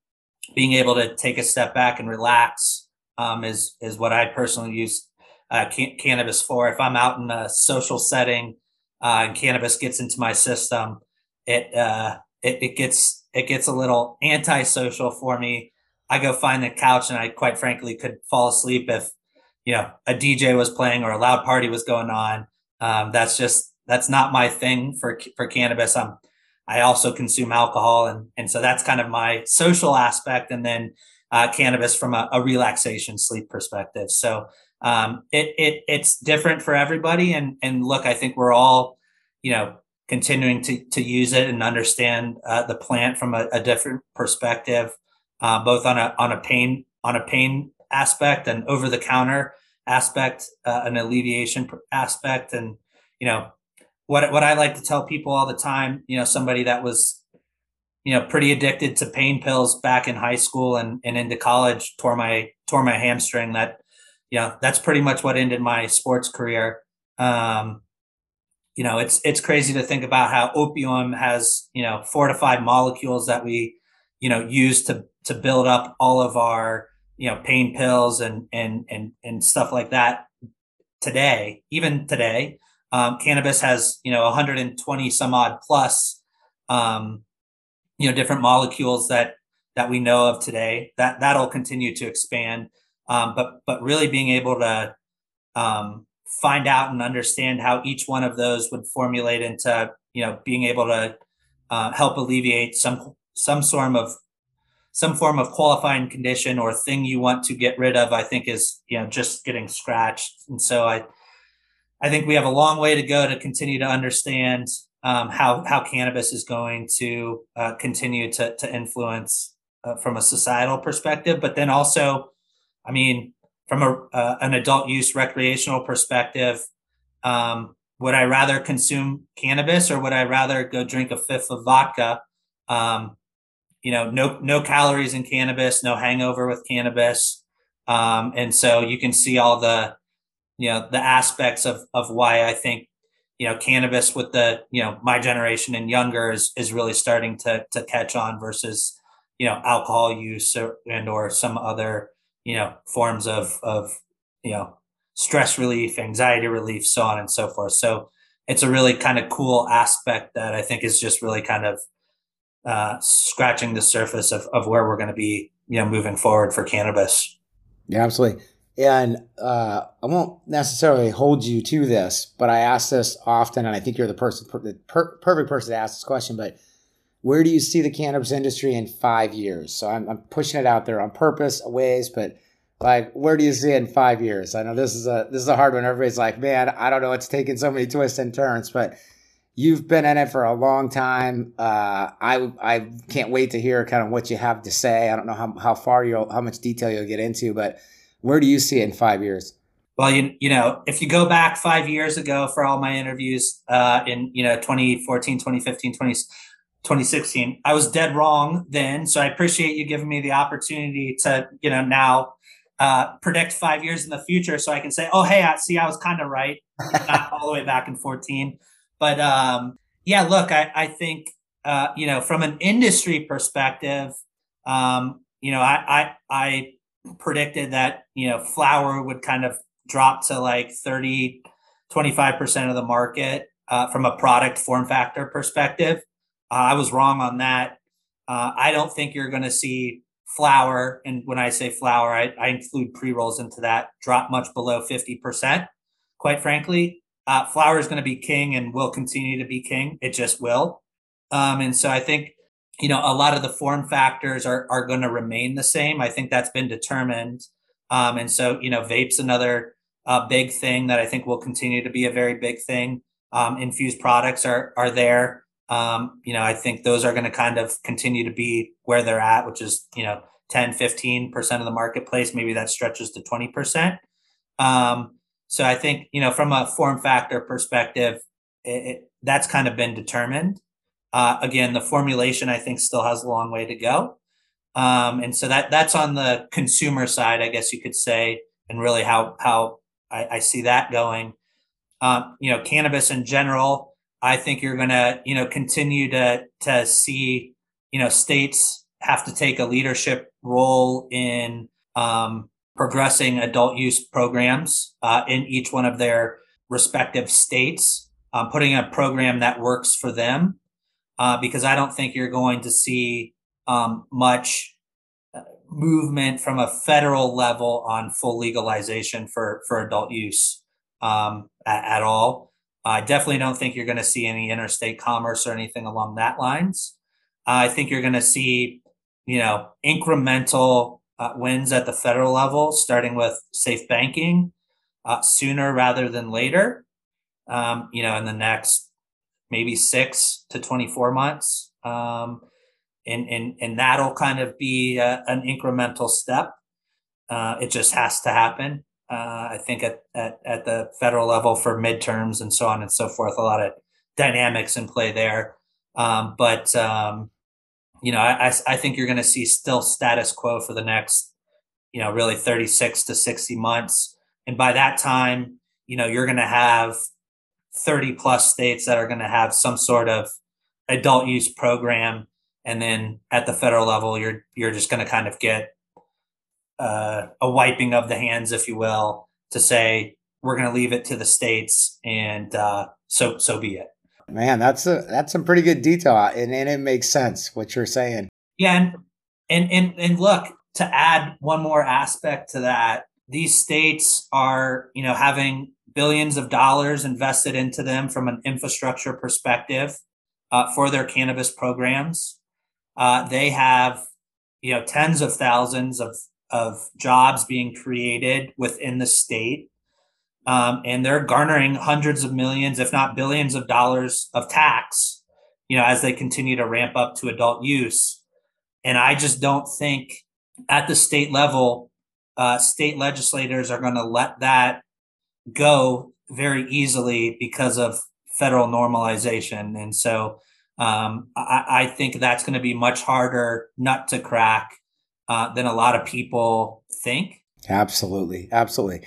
being able to take a step back and relax um, is is what I personally use uh, can- cannabis for. If I'm out in a social setting uh, and cannabis gets into my system, it uh, it, it gets it gets a little antisocial for me. I go find the couch, and I quite frankly could fall asleep if you know a DJ was playing or a loud party was going on. Um, that's just that's not my thing for for cannabis. I'm I also consume alcohol, and and so that's kind of my social aspect, and then uh, cannabis from a, a, relaxation sleep perspective. So um, it it it's different for everybody, and and look, I think we're all you know continuing to to use it and understand uh, the plant from a, a different perspective, uh, both on a on a pain on a pain aspect and over the counter aspect, uh, an alleviation aspect, and you know what what I like to tell people all the time. You know, somebody that was you know pretty addicted to pain pills back in high school and and into college tore my tore my hamstring. That you know that's pretty much what ended my sports career. Um, you know, it's it's crazy to think about how opium has you know four to five molecules that we you know use to to build up all of our you know pain pills and and and and stuff like that today even today um, cannabis has you know 120 some odd plus um, you know different molecules that that we know of today that that'll continue to expand um, but but really being able to um, find out and understand how each one of those would formulate into you know being able to uh, help alleviate some some form of some form of qualifying condition or thing you want to get rid of, I think is, you know, just getting scratched. And so I, I think we have a long way to go to continue to understand um, how, how cannabis is going to uh, continue to, to influence uh, from a societal perspective, but then also, I mean, from a, uh, an adult use recreational perspective, um, would I rather consume cannabis or would I rather go drink a fifth of vodka? Um, you know, no no calories in cannabis, no hangover with cannabis, um, and so you can see all the you know the aspects of of why I think you know cannabis with the you know my generation and younger is is really starting to to catch on versus you know alcohol use or, and or some other you know forms of of you know stress relief anxiety relief so on and so forth so it's a really kind of cool aspect that i think is just really kind of uh, scratching the surface of, of where we're going to be, you know, moving forward for cannabis. Yeah, absolutely. And uh, I won't necessarily hold you to this, but I ask this often, and I think you're the person, the per- perfect person to ask this question. But where do you see the cannabis industry in five years? So I'm, I'm pushing it out there on purpose, a ways, but like, where do you see it in five years? I know this is a this is a hard one. Everybody's like, man, I don't know. It's taking so many twists and turns, but You've been in it for a long time. Uh, I I can't wait to hear kind of what you have to say. I don't know how, how far you'll how much detail you'll get into, but where do you see it in five years? Well, you you know, if you go back five years ago for all my interviews uh, in you know 2014, 2015, 20, 2016, I was dead wrong then. So I appreciate you giving me the opportunity to you know now uh, predict five years in the future, so I can say, oh hey, I see, I was kind of right, not all the way back in 14. But um, yeah, look, I, I think uh, you know from an industry perspective, um, you know, I, I I predicted that you know flour would kind of drop to like 30 25% of the market uh, from a product form factor perspective uh, i was wrong on that uh, i don't think you're going to see flour and when i say flour I, I include pre-rolls into that drop much below 50% quite frankly uh, flower is going to be king and will continue to be king. It just will. Um, and so I think, you know, a lot of the form factors are, are going to remain the same. I think that's been determined. Um, and so, you know, vape's another uh, big thing that I think will continue to be a very big thing. Um, infused products are, are there. Um, you know, I think those are going to kind of continue to be where they're at, which is, you know, 10, 15% of the marketplace. Maybe that stretches to 20%. Um, so I think, you know, from a form factor perspective, it, it, that's kind of been determined. Uh, again, the formulation I think still has a long way to go. Um, and so that that's on the consumer side, I guess you could say, and really how how I, I see that going. Um, you know, cannabis in general, I think you're going to you know continue to to see you know states have to take a leadership role in um, progressing adult use programs uh, in each one of their respective states, um, putting a program that works for them, uh, because I don't think you're going to see um, much uh, movement from a federal level on full legalization for for adult use um, at, at, all. I definitely don't think you're going to see any interstate commerce or anything along that lines. I think you're going to see, you know, incremental uh, wins at the federal level, starting with safe banking uh, sooner rather than later. Um, you know, in the next maybe six to 24 months. Um, and, and, and that'll kind of be a, an incremental step. Uh, it just has to happen. Uh, I think at, at, at the federal level for midterms and so on and so forth, a lot of dynamics in play there. Um, but, um, you know, I, I think you're going to see still status quo for the next, you know, really 36 to 60 months. And by that time, you know, you're going to have 30 plus states that are going to have some sort of adult use program. And then at the federal level you're you're just going to kind of get uh, a wiping of the hands if you will to say we're going to leave it to the states and uh, so so be it. Man that's a that's some pretty good detail and, and it makes sense what you're saying. Yeah and and and, and look to add one more aspect to that these states are you know having billions of dollars invested into them from an infrastructure perspective uh, for their cannabis programs uh, they have, you know, tens of thousands of of jobs being created within the state, um, and they're garnering hundreds of millions, if not billions, of dollars of tax. You know, as they continue to ramp up to adult use, and I just don't think at the state level, uh, state legislators are going to let that go very easily because of federal normalization, and so um, I, I, think that's going to be much harder nut to crack uh, than a lot of people think. Absolutely, absolutely.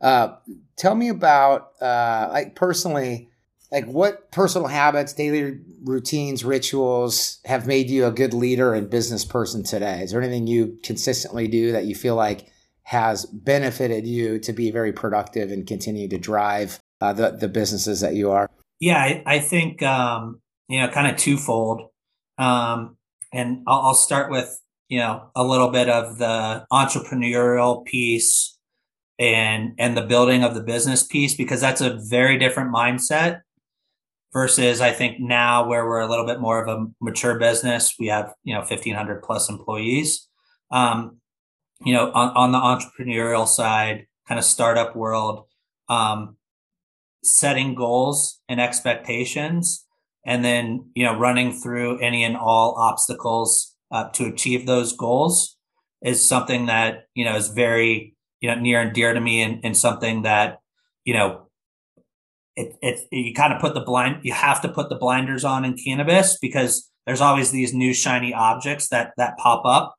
Uh, tell me about uh, like personally, like what personal habits, daily routines, rituals have made you a good leader and business person today? Is there anything you consistently do that you feel like has benefited you to be very productive and continue to drive uh, the the businesses that you are? Yeah, I, I think um, you know, kind of twofold. Um, and I'll, I'll start with, you know, a little bit of the entrepreneurial piece and and the building of the business piece because that's a very different mindset versus I think now where we're a little bit more of a mature business. We have you know fifteen hundred plus employees. Um, you know, on, on the entrepreneurial side, kind of startup world, um, setting goals and expectations and then you know running through any and all obstacles uh, to achieve those goals is something that you know is very you know near and dear to me and, and something that you know it, it you kind of put the blind you have to put the blinders on in cannabis because there's always these new shiny objects that that pop up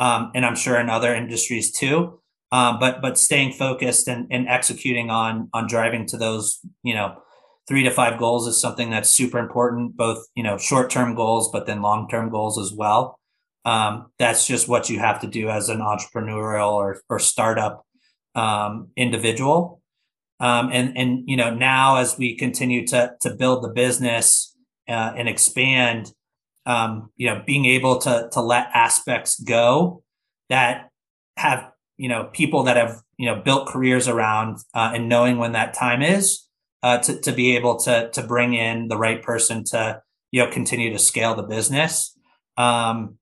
um, and i'm sure in other industries too um, but but staying focused and, and executing on on driving to those you know three to five goals is something that's super important, both, you know, short term goals, but then long term goals as well. Um, that's just what you have to do as an entrepreneurial or, or startup um, individual. Um, and, and, you know, now as we continue to, to build the business uh, and expand, um, you know, being able to, to let aspects go that have, you know, people that have, you know, built careers around uh, and knowing when that time is uh, to to be able to to bring in the right person to you know continue to scale the business um,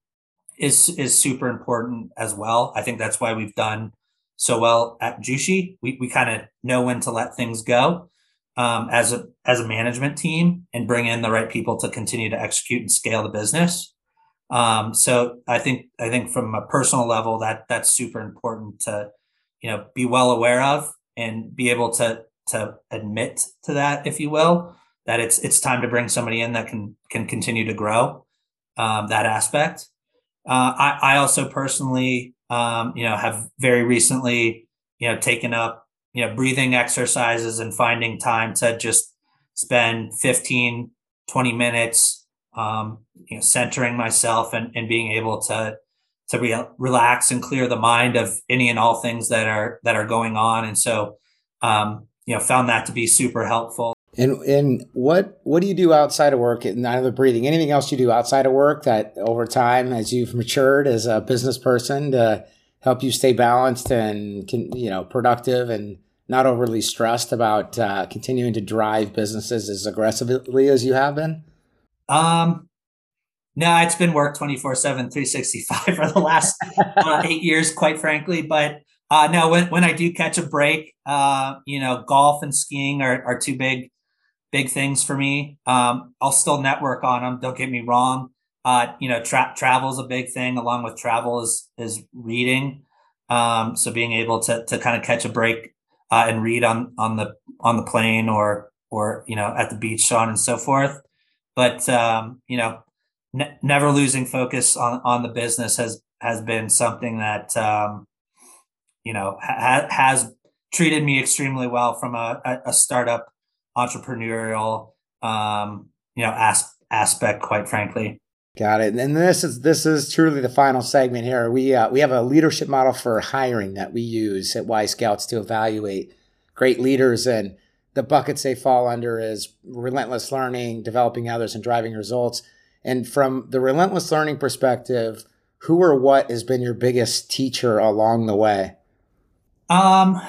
is is super important as well. I think that's why we've done so well at Jushi. We we kind of know when to let things go. Um, as a as a management team and bring in the right people to continue to execute and scale the business. Um, so I think I think from a personal level that that's super important to you know be well aware of and be able to to admit to that, if you will, that it's it's time to bring somebody in that can can continue to grow um, that aspect. Uh, I, I also personally, um, you know, have very recently, you know, taken up you know breathing exercises and finding time to just spend 15 20 minutes um, you know centering myself and, and being able to to re- relax and clear the mind of any and all things that are that are going on. And so um, you know found that to be super helpful. And and what what do you do outside of work? Not the breathing anything else you do outside of work that over time as you've matured as a business person to help you stay balanced and can, you know productive and not overly stressed about uh, continuing to drive businesses as aggressively as you have been? Um, no, it's been work 24 7, 365 for the last uh, eight years, quite frankly. But uh, no, when, when I do catch a break, uh, you know, golf and skiing are, are two big, big things for me. Um, I'll still network on them. Don't get me wrong. Uh, you know, tra- travel is a big thing. Along with travel is is reading. Um, so being able to to kind of catch a break uh, and read on on the on the plane or or you know at the beach, so on and so forth. But um, you know, ne- never losing focus on on the business has has been something that um, you know ha- has treated me extremely well from a, a startup entrepreneurial um, you know as- aspect, quite frankly. Got it. And this is this is truly the final segment here. We uh, we have a leadership model for hiring that we use at Y Scouts to evaluate great leaders, and the buckets they fall under is relentless learning, developing others, and driving results. And from the relentless learning perspective, who or what has been your biggest teacher along the way? Um,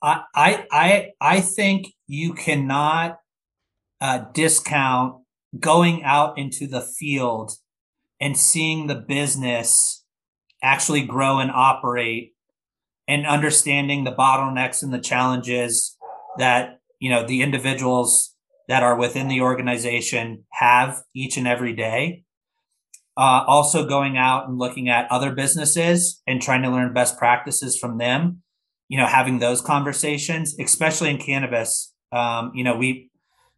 I I I I think you cannot uh, discount going out into the field and seeing the business actually grow and operate and understanding the bottlenecks and the challenges that you know the individuals that are within the organization have each and every day. Uh, also going out and looking at other businesses and trying to learn best practices from them you know having those conversations especially in cannabis. Um, you know we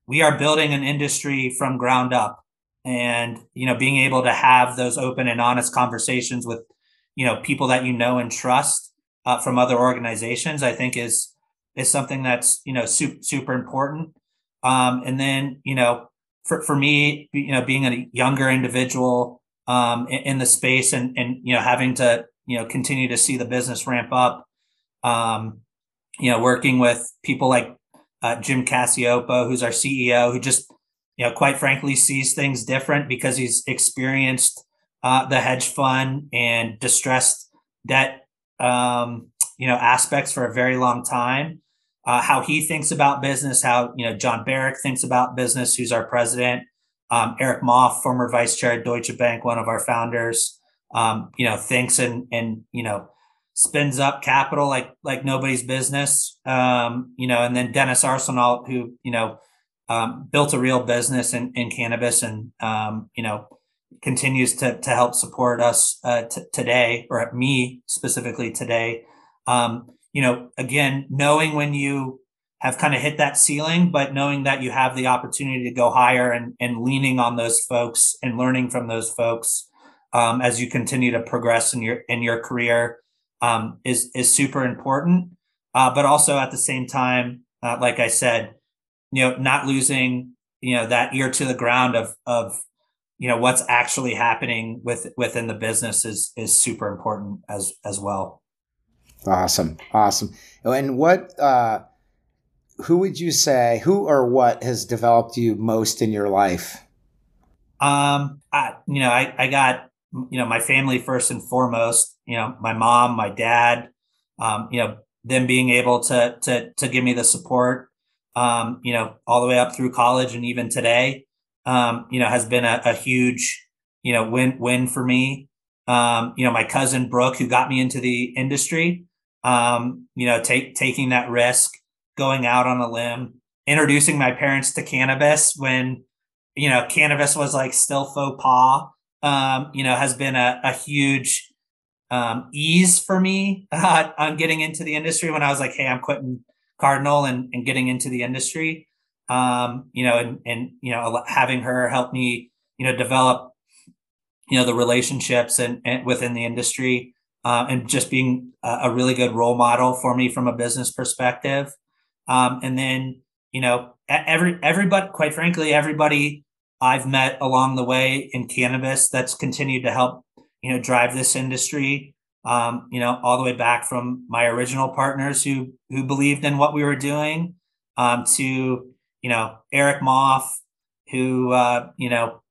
we are building an industry from ground up. And you know being able to have those open and honest conversations with you know people that you know and trust uh, from other organizations i think is is something that's you know super super important. Um, and then you know for, for me you know being a younger individual um, in, in, the space and and you know having to you know continue to see the business ramp up um, you know working with people like uh, Jim Cacioppo, who's our CEO, who just, you know, quite frankly, sees things different because he's experienced uh, the hedge fund and distressed debt, um, you know, aspects for a very long time. Uh, how he thinks about business, how you know John Barack thinks about business, who's our president. Um, Eric Mauff, former vice chair at Deutsche Bank, one of our founders, um, you know, thinks and and you know spins up capital like like nobody's business. Um, you know, and then Denis Arsenault, who you know um, built a real business in, in cannabis, and um, you know continues to to help support us uh, t- today, or me specifically today. Um, you know, again, knowing when you have kind of hit that ceiling, but knowing that you have the opportunity to go higher and, and leaning on those folks and learning from those folks um, as you continue to progress in your in your career um, is is super important. Uh, but also at the same time, uh, like I said, you know, not losing you know that ear to the ground of of you know what's actually happening with within the business is is super important as as well. Awesome, awesome. And what uh, who would you say who or what has developed you most in your life? Um, I, you know, I I got you know my family first and foremost you know my mom my dad um, you know them being able to to to give me the support um, you know all the way up through college and even today um, you know has been a, a, huge you know win win for me. Um, you know my cousin brooke who got me into the industry um, you know take taking that risk going out on a limb introducing my parents to cannabis when you know cannabis was like still faux pas um, you know has been a, a huge um, ease for me uh, on getting into the industry. When i was like hey i'm quitting cardinal and, and getting into the industry um, you know and, and you know having her help me you know develop you know the relationships and, and within the industry uh, and just being a, a, really good role model for me from a business perspective. Um, and then you know, every everybody, quite frankly, everybody I've met along the way in cannabis that's continued to help, you know, drive this industry. Um, you know, all the way back from my original partners who who believed in what we were doing, um, to you know Eric Mauff, who uh, you know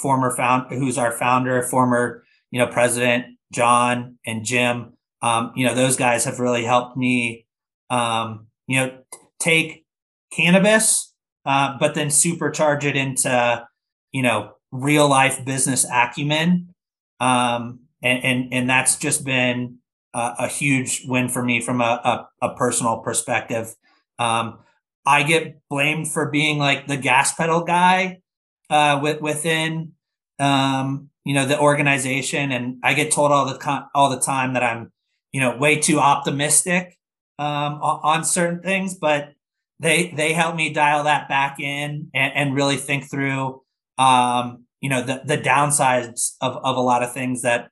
former found who's our founder, former you know president John and Jim. Um, you know, those guys have really helped me, um, you know, take cannabis, uh, but then supercharge it into, you know, real life business acumen. Um, and, and, and that's just been a, a huge win for me from a, a, a personal perspective. Um, I get blamed for being like the gas pedal guy uh, with, within um, you know the organization, and I get told all the all the time that I'm you know way too optimistic um, on, on certain things. But they they help me dial that back in and, and really think through um, you know the the downsides of of a lot of things that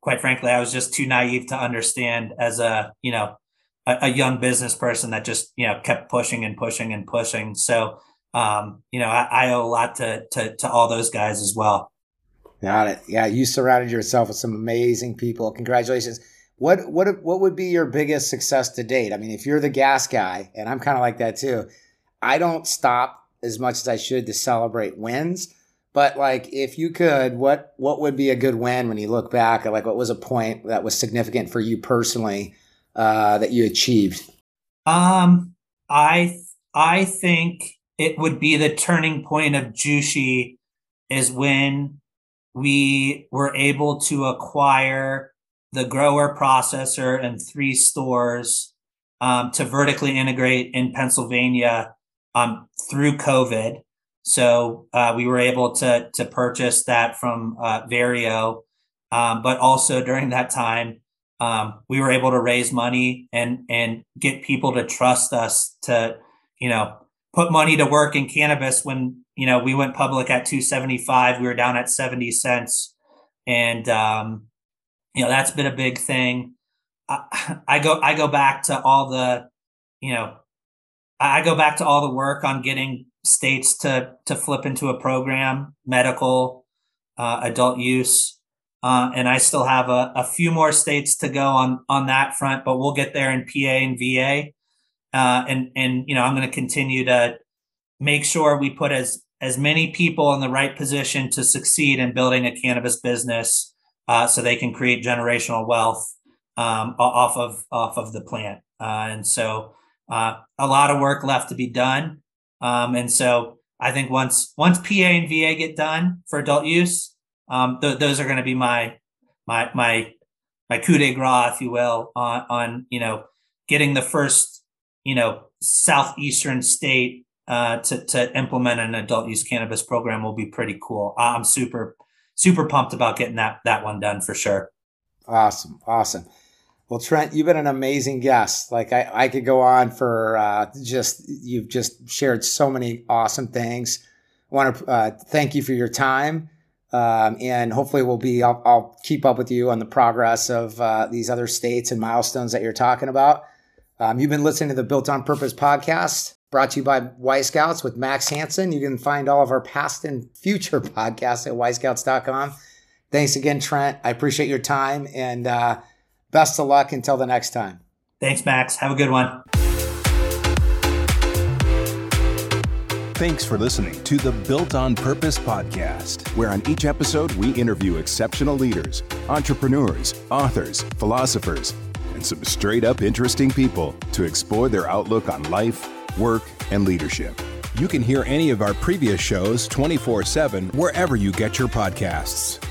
quite frankly I was just too naive to understand as a you know a, a young business person that just you know kept pushing and pushing and pushing. So um, you know I, I owe a lot to, to to all those guys as well. Got it. Yeah you surrounded yourself with some amazing people. Congratulations. What what what would be your biggest success to date? I mean, if you're the gas guy, and I'm kind of like that too, I don't stop as much as I should to celebrate wins. But like, if you could, what what would be a good win when you look back? Or like, what was a point that was significant for you personally uh, that you achieved? Um, I I think it would be the turning point of Jushi is when we were able to acquire the grower processor and three stores um, to vertically integrate in Pennsylvania um, through COVID. So uh, we were able to to purchase that from uh, Vario, um, but also during that time um, we were able to raise money and and get people to trust us to you know put money to work in cannabis. When you know we went public at 275, we were down at 70 cents, and um, you know that's been a big thing I, I, go i go back to all the you know i go back to all the work on getting states to to flip into a program medical uh, adult use uh, and i still have a, a few more states to go on on that front but we'll get there in pa and va uh, and and you know i'm going to continue to make sure we put as as many people in the right position to succeed in building a cannabis business uh, so they can create generational wealth um, off of off of the plant. Uh, and so uh, a lot of work left to be done. Um, and so I think once once PA and VA get done for adult use, um, th- those are going to be my my my my coup de grace, if you will, on on you know getting the first you know southeastern state uh, to to implement an adult use cannabis program will be pretty cool. I'm super super pumped about getting that that one done for sure. Awesome, awesome. Well, Trent, you've been an amazing guest. Like I, I could go on for uh, just you've just shared so many awesome things. I want to uh, thank you for your time, um, and hopefully we'll be. I'll, I'll, keep up with you on the progress of uh, these other states and milestones that you're talking about. Um, you've been listening to the Built on Purpose podcast brought to you by Y Scouts with Max Hanson. You can find all of our past and future podcasts at yscouts.com. Thanks again, Trent. I appreciate your time and uh, best of luck until the next time. Thanks, Max. Have a good one. Thanks for listening to the Built on Purpose podcast, where on each episode we interview exceptional leaders, entrepreneurs, authors, philosophers, and some straight up interesting people to explore their outlook on life work, and leadership. You can hear any of our previous shows 24 7 wherever you get your podcasts.